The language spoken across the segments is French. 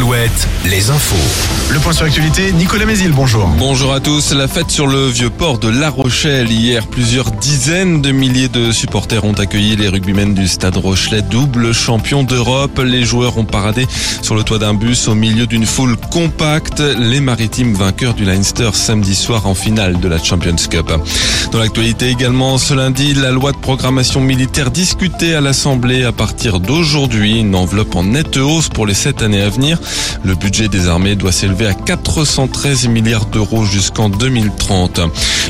Alouette, les infos. Le point sur l'actualité, Nicolas Mézil, bonjour. Bonjour à tous. La fête sur le vieux port de La Rochelle. Hier, plusieurs dizaines de milliers de supporters ont accueilli les rugbymen du stade Rochelet, double champion d'Europe. Les joueurs ont paradé sur le toit d'un bus au milieu d'une foule compacte. Les maritimes vainqueurs du Leinster samedi soir en finale de la Champions Cup. Dans l'actualité également, ce lundi, la loi de programmation militaire discutée à l'Assemblée à partir d'aujourd'hui. Une enveloppe en nette hausse pour les sept années à venir. Le budget des armées doit s'élever à 413 milliards d'euros jusqu'en 2030.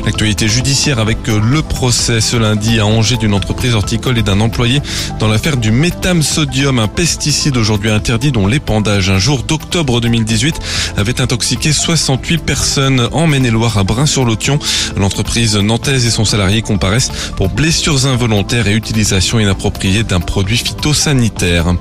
L'actualité judiciaire avec le procès ce lundi à Angers d'une entreprise horticole et d'un employé dans l'affaire du métham sodium, un pesticide aujourd'hui interdit dont l'épandage un jour d'octobre 2018 avait intoxiqué 68 personnes en Maine-et-Loire à Brin-sur-Lotion. L'entreprise nantaise et son salarié comparaissent pour blessures involontaires et utilisation inappropriée d'un produit phytosanitaire.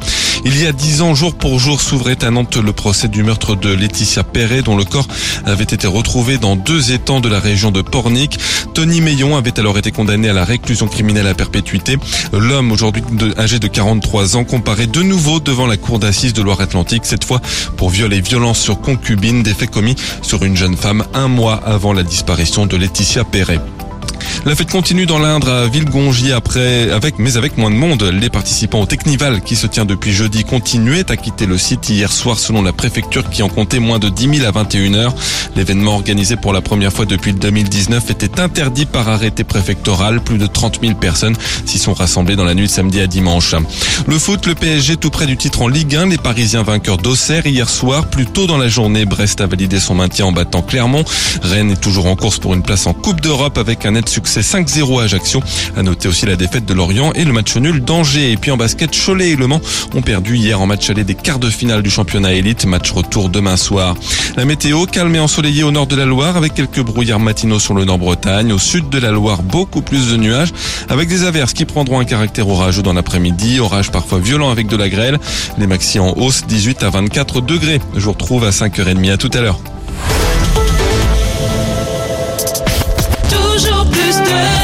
Il y a dix ans, jour pour jour, s'ouvrait à Le procès du meurtre de Laetitia Perret, dont le corps avait été retrouvé dans deux étangs de la région de Pornic. Tony Meillon avait alors été condamné à la réclusion criminelle à perpétuité. L'homme, aujourd'hui âgé de 43 ans, comparait de nouveau devant la cour d'assises de Loire-Atlantique, cette fois pour viol et violence sur concubine, des faits commis sur une jeune femme un mois avant la disparition de Laetitia Perret. La fête continue dans l'Indre à Villegongy après, avec, mais avec moins de monde. Les participants au Technival qui se tient depuis jeudi continuaient à quitter le site hier soir selon la préfecture qui en comptait moins de 10 000 à 21 heures. L'événement organisé pour la première fois depuis 2019 était interdit par arrêté préfectoral. Plus de 30 000 personnes s'y sont rassemblées dans la nuit de samedi à dimanche. Le foot, le PSG tout près du titre en Ligue 1. Les Parisiens vainqueurs d'Auxerre hier soir. Plus tôt dans la journée, Brest a validé son maintien en battant Clermont. Rennes est toujours en course pour une place en Coupe d'Europe avec un net succès 5-0 à Ajaccio. À noter aussi la défaite de Lorient et le match nul d'Angers. Et puis en basket, Cholet et Le Mans ont perdu hier en match aller des quarts de finale du championnat élite. Match retour demain soir. La météo calme et ensoleillée au nord de la Loire avec quelques brouillards matinaux sur le nord-Bretagne. Au sud de la Loire, beaucoup plus de nuages avec des averses qui prendront un caractère orageux dans l'après-midi. Orage parfois violent avec de la grêle. Les maxi en hausse 18 à 24 degrés. Je vous retrouve à 5h30 à tout à l'heure. Toujours plus de